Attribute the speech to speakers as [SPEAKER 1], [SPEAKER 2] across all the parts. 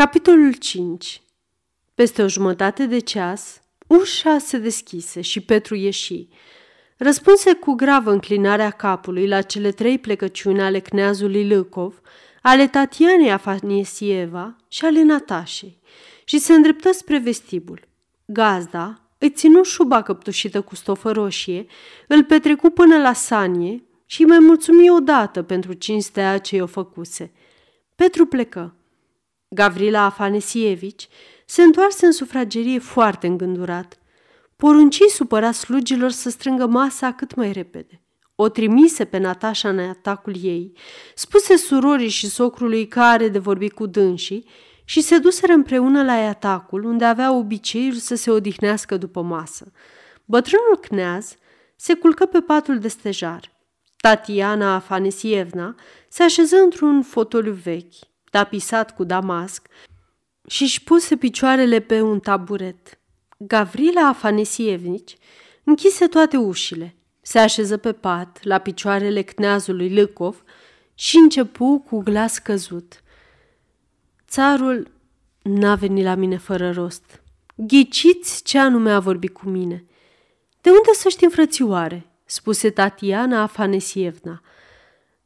[SPEAKER 1] Capitolul 5 Peste o jumătate de ceas, ușa se deschise și Petru ieși. Răspunse cu gravă înclinarea capului la cele trei plecăciuni ale cneazului Lăcov, ale Tatianei Afanesieva și ale Natașei și se îndreptă spre vestibul. Gazda îi ținu șuba căptușită cu stofă roșie, îl petrecu până la sanie și mai mulțumi odată pentru cinstea ce o făcuse. Petru plecă. Gavrila Afanesievici se întoarse în sufragerie foarte îngândurat. Porunci supăra slugilor să strângă masa cât mai repede. O trimise pe Natasha în atacul ei, spuse surorii și socrului care de vorbi cu dânsii și se duseră împreună la atacul, unde avea obiceiul să se odihnească după masă. Bătrânul cneaz se culcă pe patul de stejar. Tatiana Afanesievna se așeză într-un fotoliu vechi, tapisat cu damasc, și își puse picioarele pe un taburet. Gavrila Afanesievnici închise toate ușile, se așeză pe pat, la picioarele cneazului Lăcov și începu cu glas căzut. Țarul n-a venit la mine fără rost. Ghiciți ce anume a vorbit cu mine. De unde să știm, frățioare? spuse Tatiana Afanesievna.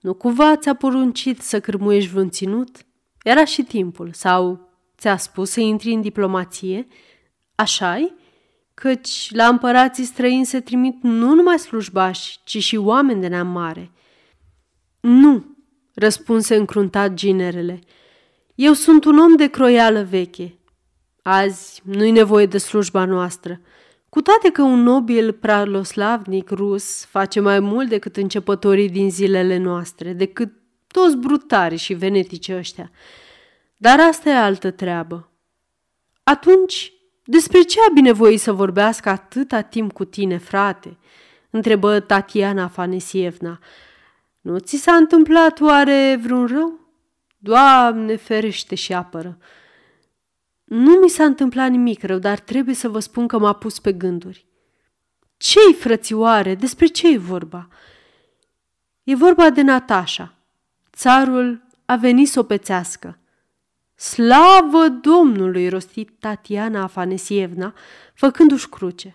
[SPEAKER 1] Nu cumva ți-a poruncit să cârmuiești vreun ținut? Era și timpul. Sau ți-a spus să intri în diplomație? Așa-i? Căci la împărații străini se trimit nu numai slujbași, ci și oameni de neam mare. Nu, răspunse încruntat ginerele. Eu sunt un om de croială veche. Azi nu-i nevoie de slujba noastră. Cu toate că un nobil praloslavnic rus face mai mult decât începătorii din zilele noastre, decât toți brutari și venetici ăștia. Dar asta e altă treabă. Atunci, despre ce a binevoit să vorbească atâta timp cu tine, frate? întrebă Tatiana Afanesievna. Nu ți s-a întâmplat oare vreun rău? Doamne, ferește și apără! Nu mi s-a întâmplat nimic rău, dar trebuie să vă spun că m-a pus pe gânduri. Ce-i, frățioare? Despre ce e vorba? E vorba de Natasha. Țarul a venit să o pețească. Slavă Domnului, rostit Tatiana Afanesievna, făcându-și cruce.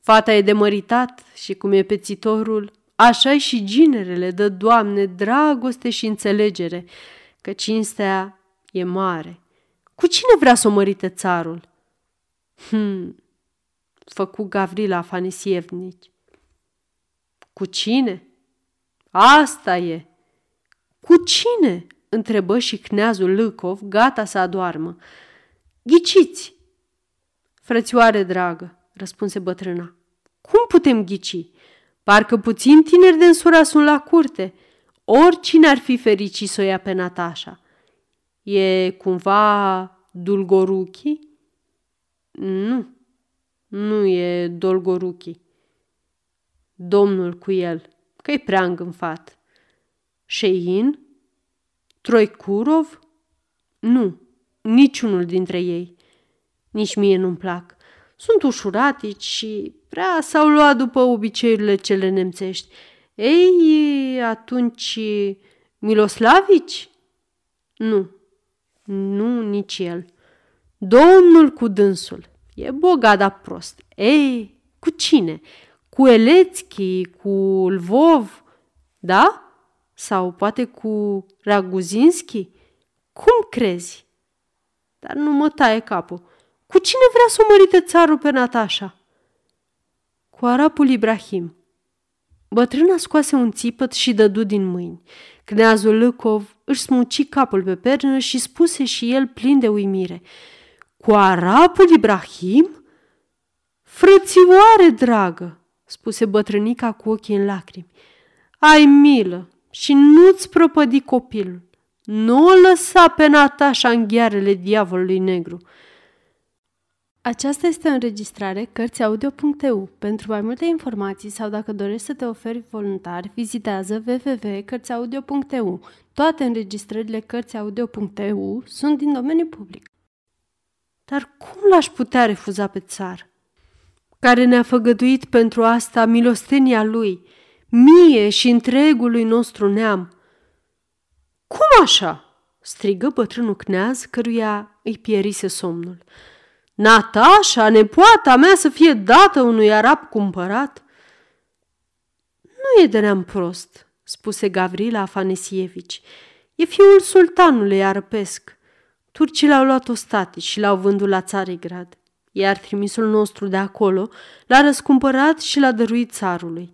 [SPEAKER 1] Fata e de măritat și cum e pețitorul, așa și ginerele dă, Doamne, dragoste și înțelegere, că cinstea e mare. Cu cine vrea să o mărite țarul? Hmm, făcu Gavrila Afanesievnici. Cu cine? Asta e. Cu cine? întrebă și cneazul Lâcov, gata să adoarmă. Ghiciți! Frățioare dragă, răspunse bătrâna. Cum putem ghici? Parcă puțin tineri de însura sunt la curte. Oricine ar fi fericit să o ia pe Natasha. E cumva Dulgoruchi? Nu, nu e Dolgoruchi. Domnul cu el, că-i prea îngânfat. Shein? Troicurov? Nu, niciunul dintre ei. Nici mie nu-mi plac. Sunt ușuratici și prea s-au luat după obiceiurile cele nemțești. Ei, atunci, Miloslavici? Nu, nu nici el. Domnul cu dânsul. E bogat, dar prost. Ei, cu cine? Cu Elețchi, cu Lvov, da? Sau poate cu Raguzinski? Cum crezi? Dar nu mă taie capul. Cu cine vrea să o mărite țarul pe Natasha? Cu arapul Ibrahim. Bătrâna scoase un țipăt și dădu din mâini. Cneazul Lăcov își smuci capul pe pernă și spuse și el plin de uimire. Cu arapul Ibrahim? Frățioare dragă, spuse bătrânica cu ochii în lacrimi. Ai milă, și nu-ți prăpădi copilul. Nu o lăsa pe Natașa în ghearele diavolului negru.
[SPEAKER 2] Aceasta este o înregistrare Cărțiaudio.eu. Pentru mai multe informații sau dacă dorești să te oferi voluntar, vizitează www.cărțiaudio.eu. Toate înregistrările Cărțiaudio.eu sunt din domeniu public.
[SPEAKER 1] Dar cum l-aș putea refuza pe țar? Care ne-a făgăduit pentru asta milostenia lui – mie și întregului nostru neam. Cum așa? strigă bătrânul cneaz căruia îi pierise somnul. Natasha, nepoata mea, să fie dată unui arab cumpărat? Nu e de neam prost, spuse Gavrila Afanesievici. E fiul sultanului arăpesc. Turcii l-au luat ostatici și l-au vândut la Țarigrad, iar trimisul nostru de acolo l-a răscumpărat și l-a dăruit țarului.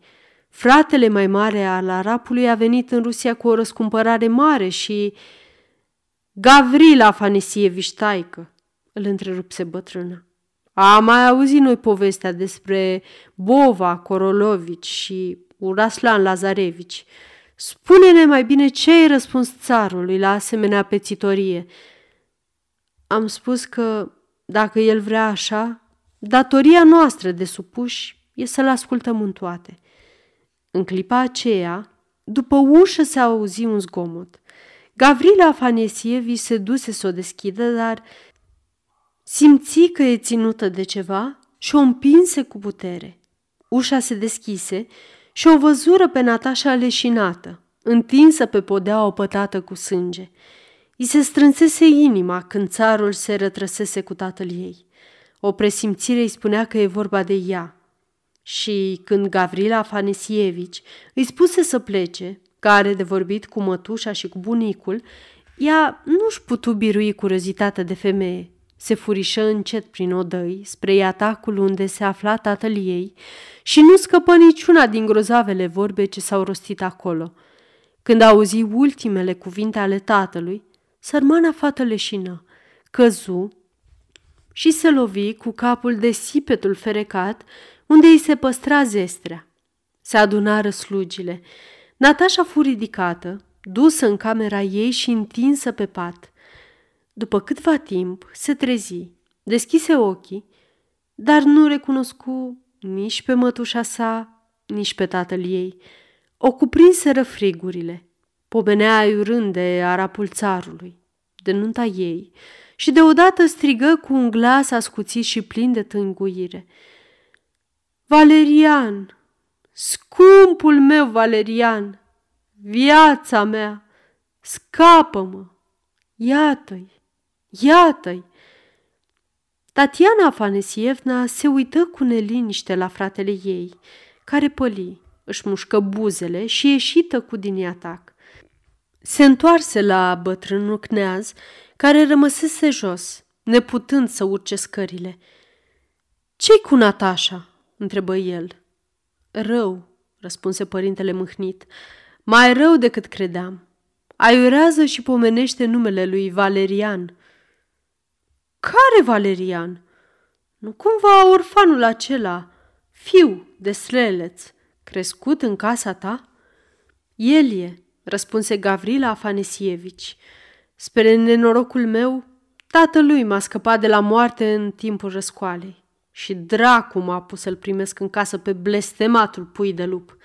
[SPEAKER 1] Fratele mai mare al arapului a venit în Rusia cu o răscumpărare mare și... Gavrila Afanesievici, taică, îl întrerupse bătrâna. Am mai auzit noi povestea despre Bova Korolovici și Uraslan Lazarevici. Spune-ne mai bine ce ai răspuns țarului la asemenea pețitorie. Am spus că, dacă el vrea așa, datoria noastră de supuși e să-l ascultăm în toate. În clipa aceea, după ușă se auzi un zgomot. Gavrila Afanesievi se duse să o deschidă, dar simți că e ținută de ceva și o împinse cu putere. Ușa se deschise și o văzură pe Natasha leșinată, întinsă pe podea opătată cu sânge. I se strânsese inima când țarul se rătrăsese cu tatăl ei. O presimțire îi spunea că e vorba de ea. Și când Gavrila Afanesievici îi spuse să plece, care de vorbit cu mătușa și cu bunicul, ea nu-și putu birui curozitatea de femeie. Se furișă încet prin odăi spre atacul unde se afla tatăl ei și nu scăpă niciuna din grozavele vorbe ce s-au rostit acolo. Când auzi ultimele cuvinte ale tatălui, sărmana fată leșină, căzu și se lovi cu capul de sipetul ferecat unde îi se păstra zestrea. Se adunară slugile. Natasha fu ridicată, dusă în camera ei și întinsă pe pat. După câtva timp se trezi, deschise ochii, dar nu recunoscu nici pe mătușa sa, nici pe tatăl ei. O cuprinseră frigurile. Pomenea aiurând de arapul țarului, de nunta ei, și deodată strigă cu un glas ascuțit și plin de tânguire. Valerian, scumpul meu Valerian, viața mea, scapă-mă, iată-i, iată-i. Tatiana Afanesievna se uită cu neliniște la fratele ei, care păli, își mușcă buzele și ieșită cu din atac. Se întoarse la bătrânul cneaz, care rămăsese jos, neputând să urce scările. Ce-i cu Natasha?" Întrebă el. Rău, răspunse părintele mâhnit, mai rău decât credeam. Aiurează și pomenește numele lui Valerian. Care Valerian? Nu cumva orfanul acela, fiu de sleleț, crescut în casa ta? El e, răspunse Gavrila Afanesievici. Spre nenorocul meu, tatălui m-a scăpat de la moarte în timpul răscoalei și dracu m-a pus să-l primesc în casă pe blestematul pui de lup.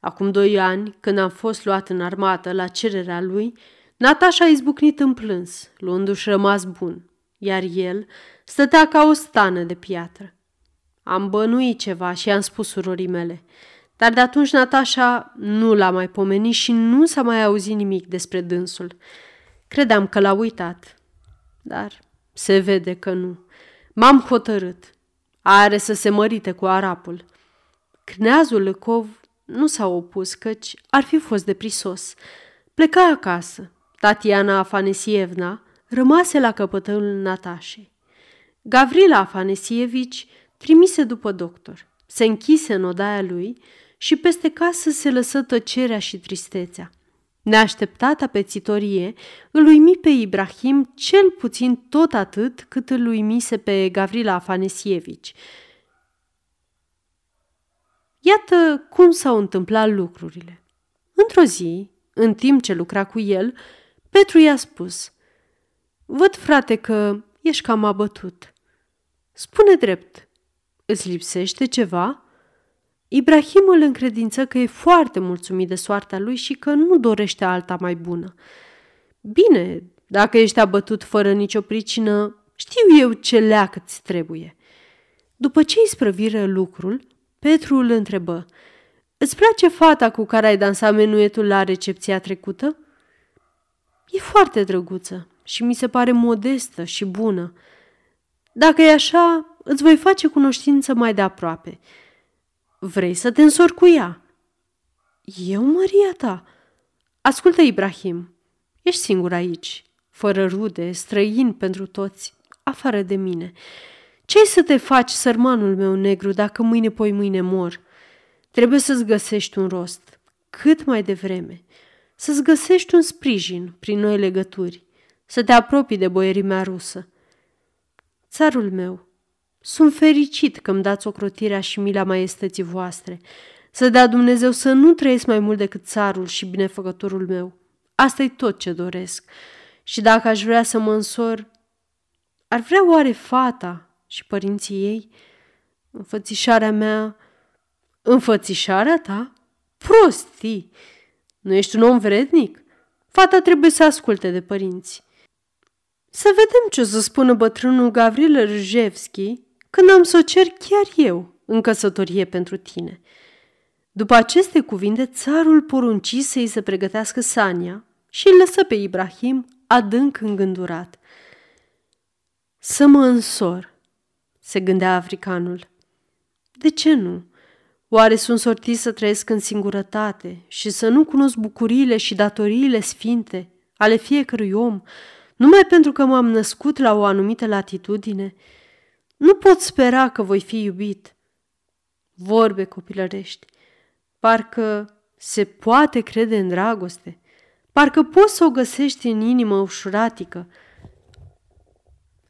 [SPEAKER 1] Acum doi ani, când am fost luat în armată la cererea lui, Natasha a izbucnit în plâns, luându-și rămas bun, iar el stătea ca o stană de piatră. Am bănuit ceva și am spus surorii mele, dar de atunci Natasha nu l-a mai pomenit și nu s-a mai auzit nimic despre dânsul. Credeam că l-a uitat, dar se vede că nu. M-am hotărât. Are să se mărite cu arapul. Cneazul Lăcov nu s-a opus, căci ar fi fost de prisos. Pleca acasă. Tatiana Afanesievna rămase la căpătăul Natașei. Gavrila Afanesievici trimise după doctor. Se închise în odaia lui și peste casă se lăsă tăcerea și tristețea. Neașteptata pețitorie îl uimi pe Ibrahim cel puțin tot atât cât îl uimise pe Gavrila Afanesievici. Iată cum s-au întâmplat lucrurile. Într-o zi, în timp ce lucra cu el, Petru i-a spus Văd, frate, că ești cam abătut. Spune drept, îți lipsește ceva?" Ibrahim îl încredință că e foarte mulțumit de soarta lui și că nu dorește alta mai bună. Bine, dacă ești abătut fără nicio pricină, știu eu ce leacă ți trebuie. După ce îi sprăviră lucrul, Petru îl întrebă, Îți place fata cu care ai dansat menuetul la recepția trecută?" E foarte drăguță și mi se pare modestă și bună. Dacă e așa, îți voi face cunoștință mai de aproape. Vrei să te însori cu ea? Eu, Maria ta? Ascultă, Ibrahim, ești singur aici, fără rude, străin pentru toți, afară de mine. Ce-ai să te faci, sărmanul meu negru, dacă mâine poi mâine mor? Trebuie să-ți găsești un rost, cât mai devreme, să-ți găsești un sprijin prin noi legături, să te apropii de boierimea rusă. Țarul meu, sunt fericit că îmi dați ocrotirea și mila maestății voastre. Să dea Dumnezeu să nu trăiesc mai mult decât țarul și binefăcătorul meu. asta e tot ce doresc. Și dacă aș vrea să mă însor, ar vrea oare fata și părinții ei? Înfățișarea mea... Înfățișarea ta? Prostii! Nu ești un om vrednic? Fata trebuie să asculte de părinți. Să vedem ce o să spună bătrânul Gavril Rjevski când am să o cer chiar eu în căsătorie pentru tine. După aceste cuvinte, țarul porunci să-i se pregătească Sania și îl lăsă pe Ibrahim adânc îngândurat. Să mă însor, se gândea africanul. De ce nu? Oare sunt sortit să trăiesc în singurătate și să nu cunosc bucuriile și datoriile sfinte ale fiecărui om, numai pentru că m-am născut la o anumită latitudine? Nu pot spera că voi fi iubit. Vorbe copilărești. Parcă se poate crede în dragoste. Parcă poți să o găsești în inimă ușuratică.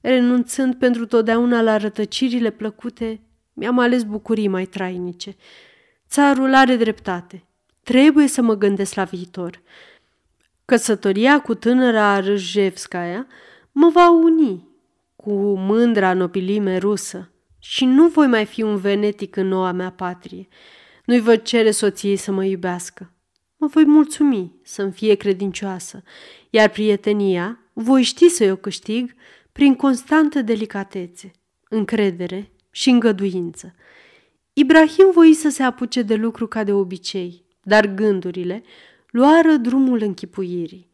[SPEAKER 1] Renunțând pentru totdeauna la rătăcirile plăcute, mi-am ales bucurii mai trainice. Țarul are dreptate. Trebuie să mă gândesc la viitor. Căsătoria cu tânăra Râjevskaya mă va uni cu mândra nopilime rusă și nu voi mai fi un venetic în noua mea patrie. Nu-i vă cere soției să mă iubească. Mă voi mulțumi să-mi fie credincioasă, iar prietenia voi ști să o câștig prin constantă delicatețe, încredere și îngăduință. Ibrahim voi să se apuce de lucru ca de obicei, dar gândurile luară drumul închipuirii.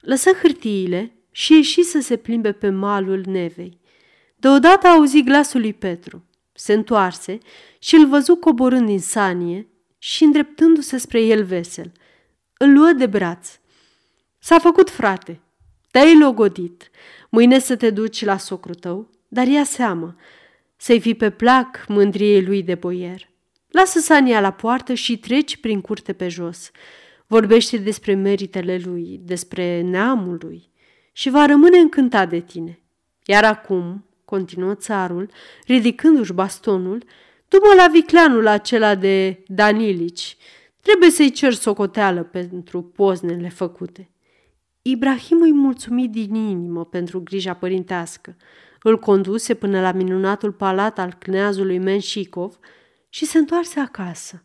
[SPEAKER 1] Lăsă hârtiile și ieși să se plimbe pe malul nevei. Deodată auzi glasul lui Petru. Se întoarse și îl văzu coborând din sanie și îndreptându-se spre el vesel. Îl luă de braț. S-a făcut frate. Te-ai logodit. Mâine să te duci la socru tău, dar ia seamă, să-i fi pe plac mândriei lui de boier. Lasă Sania la poartă și treci prin curte pe jos. Vorbește despre meritele lui, despre neamul lui și va rămâne încântat de tine. Iar acum, continuă țarul, ridicându-și bastonul, du-mă la vicleanul acela de Danilici. Trebuie să-i cer socoteală pentru poznele făcute. Ibrahim îi mulțumi din inimă pentru grija părintească. Îl conduse până la minunatul palat al cneazului Menșicov și se întoarse acasă.